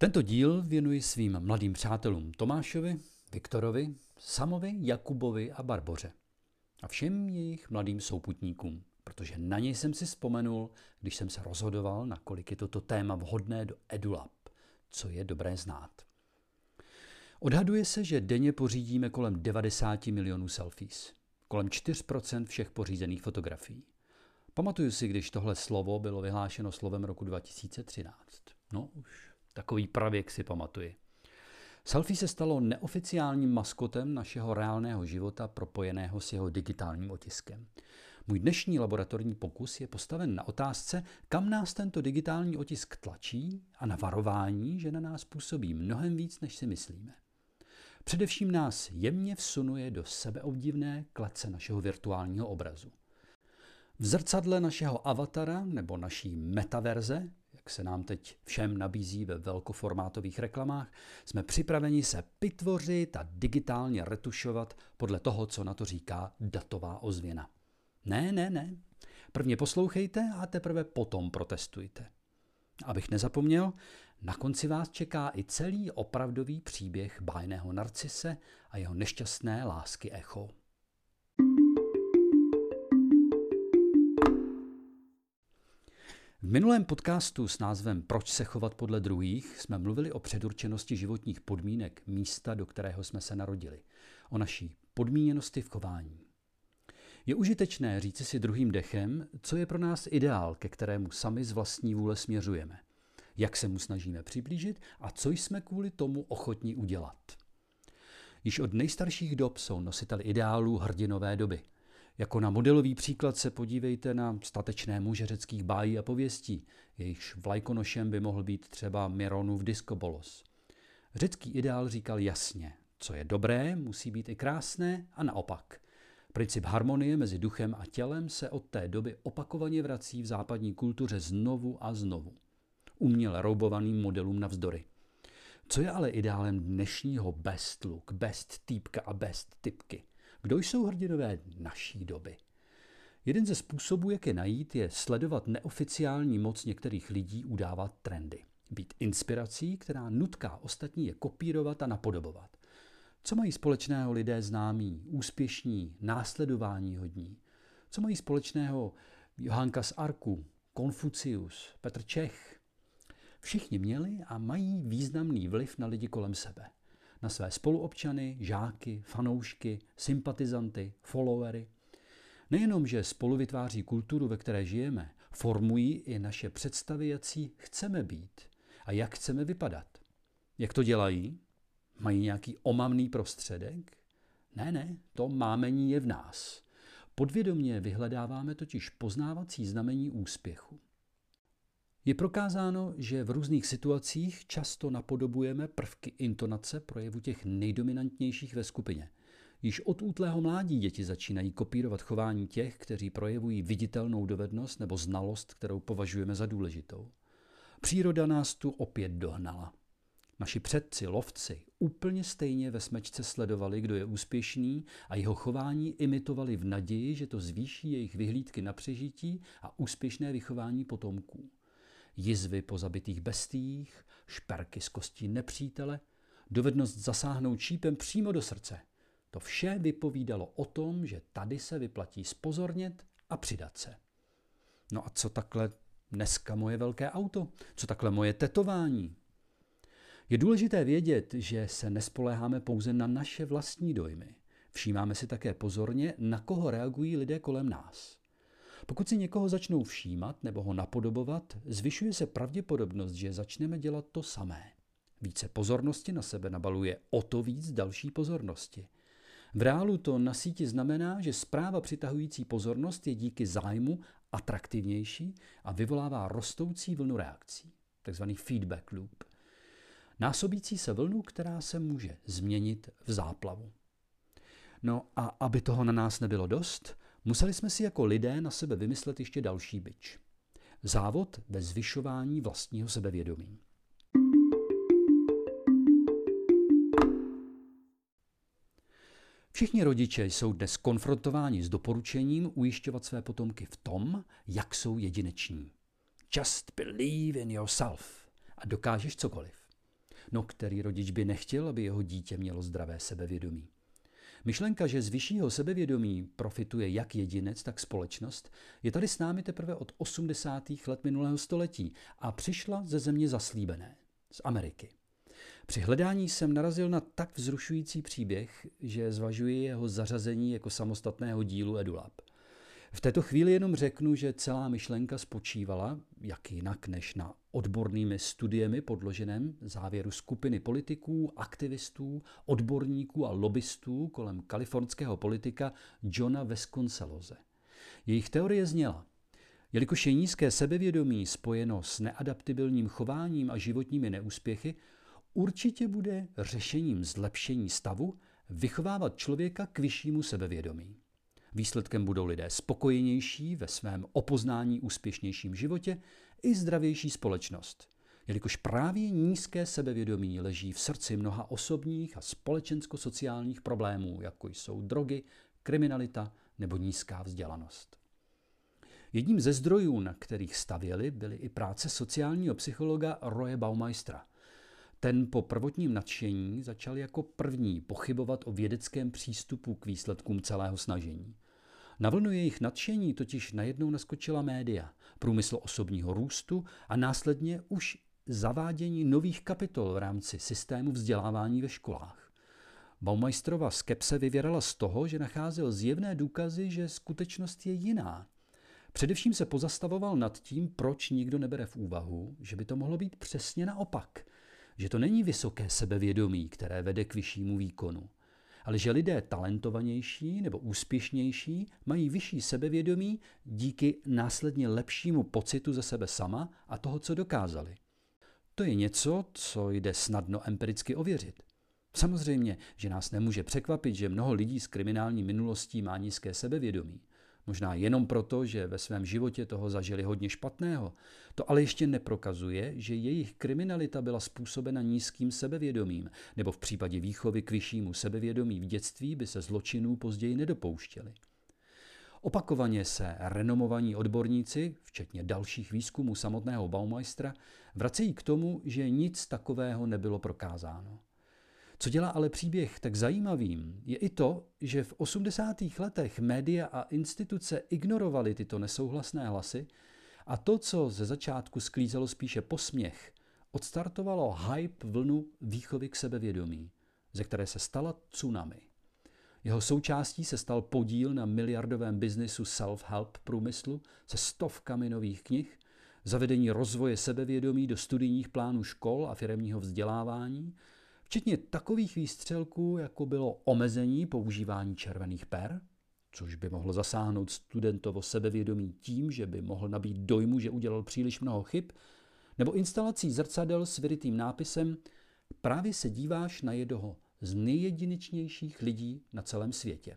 Tento díl věnuji svým mladým přátelům Tomášovi, Viktorovi, Samovi, Jakubovi a Barboře. A všem jejich mladým souputníkům, protože na něj jsem si vzpomenul, když jsem se rozhodoval, nakolik je toto téma vhodné do EduLab, co je dobré znát. Odhaduje se, že denně pořídíme kolem 90 milionů selfies, kolem 4% všech pořízených fotografií. Pamatuju si, když tohle slovo bylo vyhlášeno slovem roku 2013. No už takový pravěk si pamatuji. Selfie se stalo neoficiálním maskotem našeho reálného života propojeného s jeho digitálním otiskem. Můj dnešní laboratorní pokus je postaven na otázce, kam nás tento digitální otisk tlačí a na varování, že na nás působí mnohem víc, než si myslíme. Především nás jemně vsunuje do sebeobdivné klece našeho virtuálního obrazu. V zrcadle našeho avatara nebo naší metaverze, jak se nám teď všem nabízí ve velkoformátových reklamách, jsme připraveni se pitvořit a digitálně retušovat podle toho, co na to říká datová ozvěna. Ne, ne, ne. Prvně poslouchejte a teprve potom protestujte. Abych nezapomněl, na konci vás čeká i celý opravdový příběh bájného narcise a jeho nešťastné lásky echo. V minulém podcastu s názvem Proč se chovat podle druhých jsme mluvili o předurčenosti životních podmínek místa, do kterého jsme se narodili, o naší podmíněnosti v chování. Je užitečné říci si druhým dechem, co je pro nás ideál, ke kterému sami z vlastní vůle směřujeme, jak se mu snažíme přiblížit a co jsme kvůli tomu ochotní udělat. Již od nejstarších dob jsou nositeli ideálů hrdinové doby – jako na modelový příklad se podívejte na statečné muže řeckých bájí a pověstí, jejichž vlajkonošem by mohl být třeba Mironův diskobolos. Řecký ideál říkal jasně, co je dobré, musí být i krásné a naopak. Princip harmonie mezi duchem a tělem se od té doby opakovaně vrací v západní kultuře znovu a znovu. Uměle roubovaným modelům navzdory. Co je ale ideálem dnešního best look, best týpka a best typky? Kdo jsou hrdinové naší doby? Jeden ze způsobů, jak je najít, je sledovat neoficiální moc některých lidí udávat trendy. Být inspirací, která nutká ostatní je kopírovat a napodobovat. Co mají společného lidé známí, úspěšní, následování hodní? Co mají společného Johanka z Arku, Konfucius, Petr Čech? Všichni měli a mají významný vliv na lidi kolem sebe na své spoluobčany, žáky, fanoušky, sympatizanty, followery. Nejenom, že spolu vytváří kulturu, ve které žijeme, formují i naše představy, jací chceme být a jak chceme vypadat. Jak to dělají? Mají nějaký omamný prostředek? Ne, ne, to mámení je v nás. Podvědomě vyhledáváme totiž poznávací znamení úspěchu. Je prokázáno, že v různých situacích často napodobujeme prvky intonace projevu těch nejdominantnějších ve skupině. Již od útlého mládí děti začínají kopírovat chování těch, kteří projevují viditelnou dovednost nebo znalost, kterou považujeme za důležitou. Příroda nás tu opět dohnala. Naši předci, lovci, úplně stejně ve smečce sledovali, kdo je úspěšný a jeho chování imitovali v naději, že to zvýší jejich vyhlídky na přežití a úspěšné vychování potomků jizvy po zabitých bestích, šperky z kostí nepřítele, dovednost zasáhnout čípem přímo do srdce. To vše vypovídalo o tom, že tady se vyplatí spozornět a přidat se. No a co takhle dneska moje velké auto? Co takhle moje tetování? Je důležité vědět, že se nespoléháme pouze na naše vlastní dojmy. Všímáme si také pozorně, na koho reagují lidé kolem nás. Pokud si někoho začnou všímat nebo ho napodobovat, zvyšuje se pravděpodobnost, že začneme dělat to samé. Více pozornosti na sebe nabaluje o to víc další pozornosti. V reálu to na síti znamená, že zpráva přitahující pozornost je díky zájmu atraktivnější a vyvolává rostoucí vlnu reakcí, takzvaný feedback loop. Násobící se vlnu, která se může změnit v záplavu. No a aby toho na nás nebylo dost, Museli jsme si jako lidé na sebe vymyslet ještě další byč. Závod ve zvyšování vlastního sebevědomí. Všichni rodiče jsou dnes konfrontováni s doporučením ujišťovat své potomky v tom, jak jsou jedineční. Just believe in yourself a dokážeš cokoliv. No který rodič by nechtěl, aby jeho dítě mělo zdravé sebevědomí? Myšlenka, že z vyššího sebevědomí profituje jak jedinec, tak společnost, je tady s námi teprve od 80. let minulého století a přišla ze země zaslíbené, z Ameriky. Při hledání jsem narazil na tak vzrušující příběh, že zvažuji jeho zařazení jako samostatného dílu EduLab. V této chvíli jenom řeknu, že celá myšlenka spočívala, jak jinak než na odbornými studiemi podloženém závěru skupiny politiků, aktivistů, odborníků a lobbystů kolem kalifornského politika Johna Vesconceloze. Jejich teorie zněla, jelikož je nízké sebevědomí spojeno s neadaptibilním chováním a životními neúspěchy, určitě bude řešením zlepšení stavu vychovávat člověka k vyššímu sebevědomí. Výsledkem budou lidé spokojenější ve svém opoznání úspěšnějším životě i zdravější společnost, jelikož právě nízké sebevědomí leží v srdci mnoha osobních a společensko-sociálních problémů, jako jsou drogy, kriminalita nebo nízká vzdělanost. Jedním ze zdrojů, na kterých stavěli, byly i práce sociálního psychologa Roye Baumeistera. Ten po prvotním nadšení začal jako první pochybovat o vědeckém přístupu k výsledkům celého snažení. Na vlnu jejich nadšení totiž najednou naskočila média, průmysl osobního růstu a následně už zavádění nových kapitol v rámci systému vzdělávání ve školách. Baumeisterova skepse vyvěrala z toho, že nacházel zjevné důkazy, že skutečnost je jiná. Především se pozastavoval nad tím, proč nikdo nebere v úvahu, že by to mohlo být přesně naopak, že to není vysoké sebevědomí, které vede k vyššímu výkonu ale že lidé talentovanější nebo úspěšnější mají vyšší sebevědomí díky následně lepšímu pocitu ze sebe sama a toho, co dokázali. To je něco, co jde snadno empiricky ověřit. Samozřejmě, že nás nemůže překvapit, že mnoho lidí s kriminální minulostí má nízké sebevědomí. Možná jenom proto, že ve svém životě toho zažili hodně špatného. To ale ještě neprokazuje, že jejich kriminalita byla způsobena nízkým sebevědomím, nebo v případě výchovy k vyššímu sebevědomí v dětství by se zločinů později nedopouštěli. Opakovaně se renomovaní odborníci, včetně dalších výzkumů samotného Baumeistera, vracejí k tomu, že nic takového nebylo prokázáno. Co dělá ale příběh tak zajímavým, je i to, že v 80. letech média a instituce ignorovaly tyto nesouhlasné hlasy a to, co ze začátku sklízelo spíše posměch, odstartovalo hype vlnu výchovy k sebevědomí, ze které se stala tsunami. Jeho součástí se stal podíl na miliardovém biznisu self-help průmyslu se stovkami nových knih, zavedení rozvoje sebevědomí do studijních plánů škol a firemního vzdělávání – včetně takových výstřelků, jako bylo omezení používání červených per, což by mohlo zasáhnout studentovo sebevědomí tím, že by mohl nabít dojmu, že udělal příliš mnoho chyb, nebo instalací zrcadel s vyrytým nápisem Právě se díváš na jednoho z nejjedinečnějších lidí na celém světě.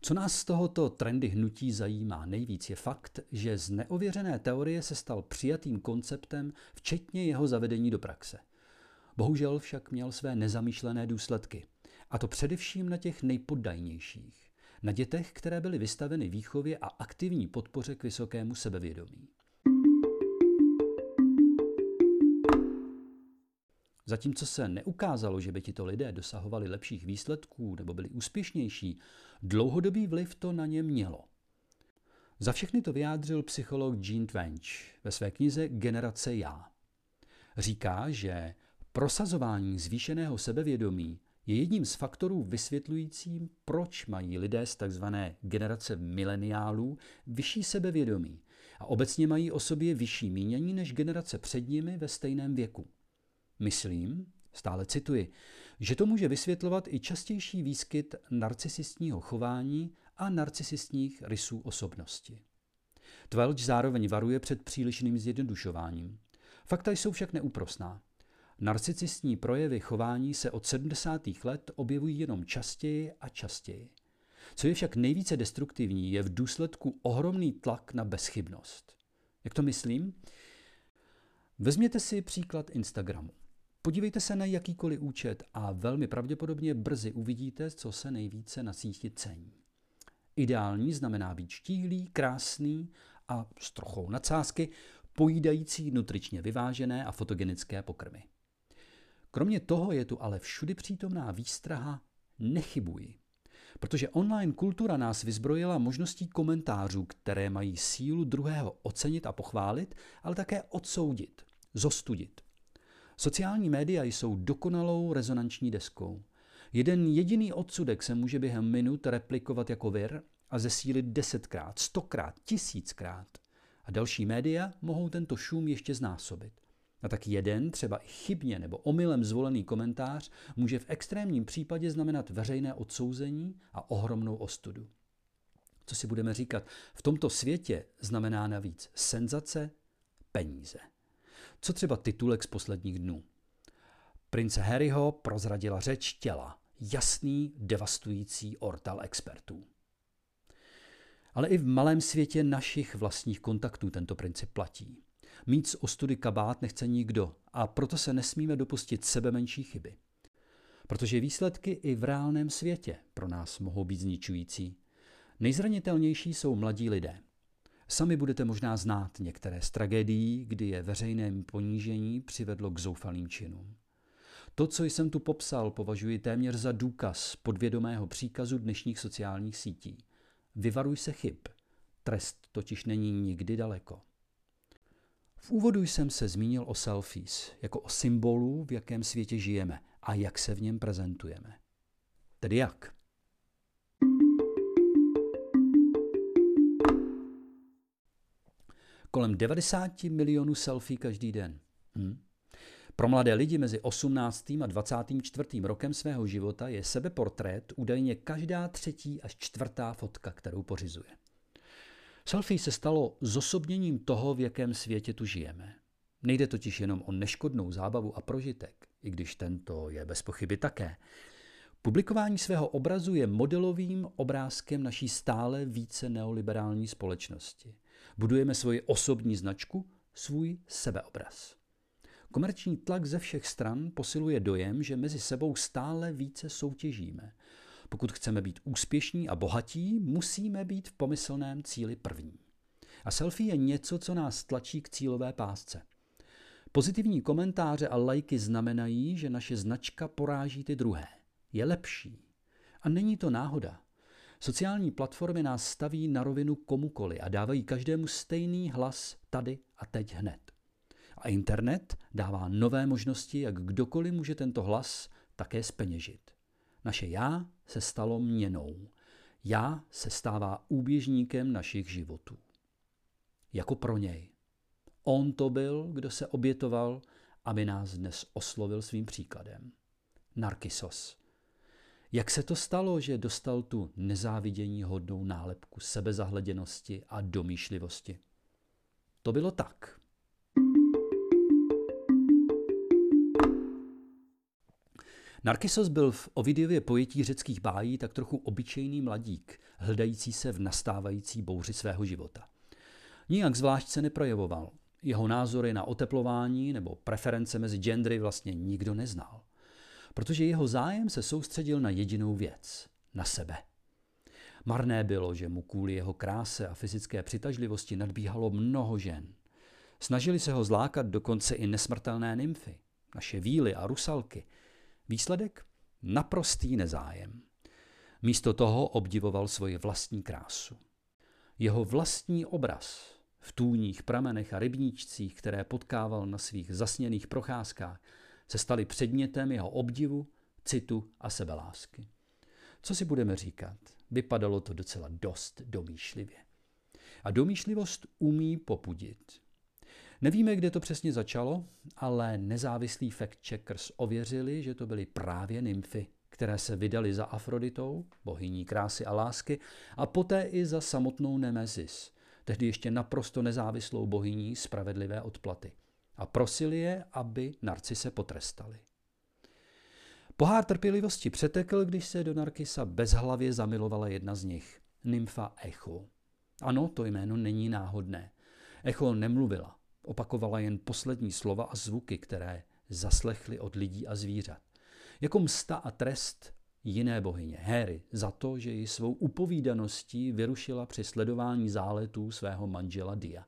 Co nás z tohoto trendy hnutí zajímá nejvíc je fakt, že z neověřené teorie se stal přijatým konceptem, včetně jeho zavedení do praxe – Bohužel však měl své nezamýšlené důsledky. A to především na těch nejpoddajnějších. Na dětech, které byly vystaveny výchově a aktivní podpoře k vysokému sebevědomí. Zatímco se neukázalo, že by tito lidé dosahovali lepších výsledků nebo byli úspěšnější, dlouhodobý vliv to na ně mělo. Za všechny to vyjádřil psycholog Gene Twench ve své knize Generace já. Říká, že Prosazování zvýšeného sebevědomí je jedním z faktorů vysvětlujícím, proč mají lidé z tzv. generace mileniálů vyšší sebevědomí a obecně mají o sobě vyšší mínění než generace před nimi ve stejném věku. Myslím, stále cituji, že to může vysvětlovat i častější výskyt narcisistního chování a narcisistních rysů osobnosti. Twelch zároveň varuje před přílišným zjednodušováním. Fakta jsou však neúprosná. Narcicistní projevy chování se od 70. let objevují jenom častěji a častěji. Co je však nejvíce destruktivní, je v důsledku ohromný tlak na bezchybnost. Jak to myslím? Vezměte si příklad Instagramu. Podívejte se na jakýkoliv účet a velmi pravděpodobně brzy uvidíte, co se nejvíce na síti cení. Ideální znamená být štíhlý, krásný a s trochou nadsázky, pojídající nutričně vyvážené a fotogenické pokrmy. Kromě toho je tu ale všudy přítomná výstraha nechybuji. Protože online kultura nás vyzbrojila možností komentářů, které mají sílu druhého ocenit a pochválit, ale také odsoudit, zostudit. Sociální média jsou dokonalou rezonanční deskou. Jeden jediný odsudek se může během minut replikovat jako vir a zesílit desetkrát, stokrát, tisíckrát. A další média mohou tento šum ještě znásobit. A tak jeden, třeba i chybně nebo omylem zvolený komentář může v extrémním případě znamenat veřejné odsouzení a ohromnou ostudu. Co si budeme říkat, v tomto světě znamená navíc senzace, peníze. Co třeba titulek z posledních dnů? Prince Harryho prozradila řeč těla, jasný, devastující ortal expertů. Ale i v malém světě našich vlastních kontaktů tento princip platí. Mít z ostudy kabát nechce nikdo a proto se nesmíme dopustit sebe menší chyby. Protože výsledky i v reálném světě pro nás mohou být zničující. Nejzranitelnější jsou mladí lidé. Sami budete možná znát některé z tragédií, kdy je veřejné ponížení přivedlo k zoufalým činům. To, co jsem tu popsal, považuji téměř za důkaz podvědomého příkazu dnešních sociálních sítí. Vyvaruj se chyb. Trest totiž není nikdy daleko. V úvodu jsem se zmínil o selfies, jako o symbolu, v jakém světě žijeme a jak se v něm prezentujeme. Tedy jak? Kolem 90 milionů selfie každý den. Hm? Pro mladé lidi mezi 18. a 24. rokem svého života je sebeportrét údajně každá třetí až čtvrtá fotka, kterou pořizuje. Selfie se stalo zosobněním toho, v jakém světě tu žijeme. Nejde totiž jenom o neškodnou zábavu a prožitek, i když tento je bez pochyby také. Publikování svého obrazu je modelovým obrázkem naší stále více neoliberální společnosti. Budujeme svoji osobní značku, svůj sebeobraz. Komerční tlak ze všech stran posiluje dojem, že mezi sebou stále více soutěžíme. Pokud chceme být úspěšní a bohatí, musíme být v pomyslném cíli první. A selfie je něco, co nás tlačí k cílové pásce. Pozitivní komentáře a lajky znamenají, že naše značka poráží ty druhé. Je lepší. A není to náhoda. Sociální platformy nás staví na rovinu komukoli a dávají každému stejný hlas tady a teď hned. A internet dává nové možnosti, jak kdokoliv může tento hlas také speněžit. Naše já se stalo měnou. Já se stává úběžníkem našich životů. Jako pro něj. On to byl, kdo se obětoval, aby nás dnes oslovil svým příkladem. Narkisos. Jak se to stalo, že dostal tu nezávidění hodnou nálepku sebezahleděnosti a domýšlivosti? To bylo tak. Narkisos byl v Ovidiově pojetí řeckých bájí tak trochu obyčejný mladík, hledající se v nastávající bouři svého života. Nijak zvlášť se neprojevoval. Jeho názory na oteplování nebo preference mezi gendry vlastně nikdo neznal. Protože jeho zájem se soustředil na jedinou věc – na sebe. Marné bylo, že mu kvůli jeho kráse a fyzické přitažlivosti nadbíhalo mnoho žen. Snažili se ho zlákat dokonce i nesmrtelné nymfy, naše víly a rusalky – Výsledek? Naprostý nezájem. Místo toho obdivoval svoji vlastní krásu. Jeho vlastní obraz v tůních, pramenech a rybníčcích, které potkával na svých zasněných procházkách, se staly předmětem jeho obdivu, citu a sebelásky. Co si budeme říkat? Vypadalo to docela dost domýšlivě. A domýšlivost umí popudit. Nevíme, kde to přesně začalo, ale nezávislí fact-checkers ověřili, že to byly právě nymfy, které se vydaly za Afroditou, bohyní krásy a lásky, a poté i za samotnou Nemezis, tehdy ještě naprosto nezávislou bohyní spravedlivé odplaty. A prosili je, aby narcise potrestali. Pohár trpělivosti přetekl, když se do Narkisa bezhlavě zamilovala jedna z nich, nymfa Echo. Ano, to jméno není náhodné. Echo nemluvila, Opakovala jen poslední slova a zvuky, které zaslechli od lidí a zvířat. Jako msta a trest jiné bohyně, Héry, za to, že ji svou upovídaností vyrušila při sledování záletů svého manžela Dia.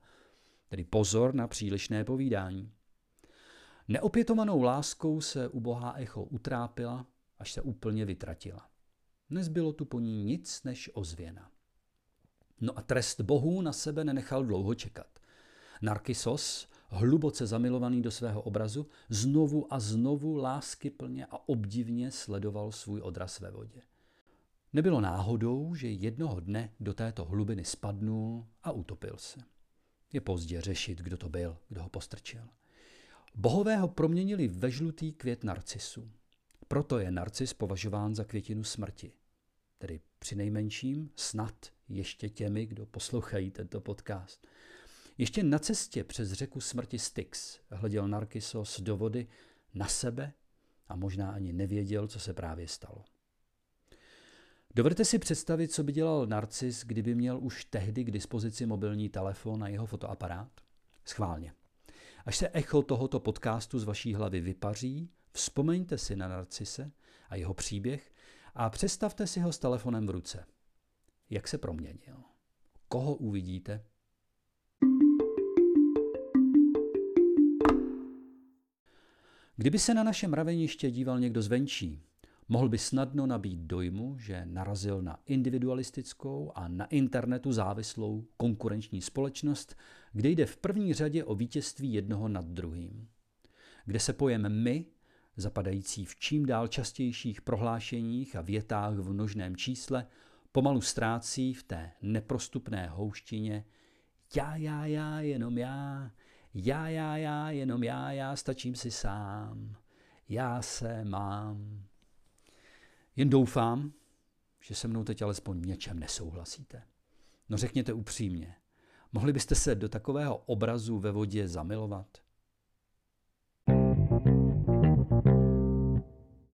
Tedy pozor na přílišné povídání. Neopětovanou láskou se ubohá echo utrápila, až se úplně vytratila. Nezbylo tu po ní nic než ozvěna. No a trest bohů na sebe nenechal dlouho čekat. Narkisos, hluboce zamilovaný do svého obrazu, znovu a znovu láskyplně a obdivně sledoval svůj odraz ve vodě. Nebylo náhodou, že jednoho dne do této hlubiny spadnul a utopil se. Je pozdě řešit, kdo to byl, kdo ho postrčil. Bohové ho proměnili ve žlutý květ narcisu. Proto je narcis považován za květinu smrti. Tedy při nejmenším snad ještě těmi, kdo poslouchají tento podcast. Ještě na cestě přes řeku smrti Styx hleděl Narkisos do vody na sebe a možná ani nevěděl, co se právě stalo. Dovedete si představit, co by dělal Narcis, kdyby měl už tehdy k dispozici mobilní telefon a jeho fotoaparát? Schválně. Až se echo tohoto podcastu z vaší hlavy vypaří, vzpomeňte si na Narcise a jeho příběh a představte si ho s telefonem v ruce. Jak se proměnil? Koho uvidíte? Kdyby se na naše mraveniště díval někdo zvenčí, mohl by snadno nabít dojmu, že narazil na individualistickou a na internetu závislou konkurenční společnost, kde jde v první řadě o vítězství jednoho nad druhým. Kde se pojem my, zapadající v čím dál častějších prohlášeních a větách v množném čísle, pomalu ztrácí v té neprostupné houštině já, já, já, jenom já, já, já, já, jenom já, já, stačím si sám, já se mám. Jen doufám, že se mnou teď alespoň v něčem nesouhlasíte. No řekněte upřímně, mohli byste se do takového obrazu ve vodě zamilovat?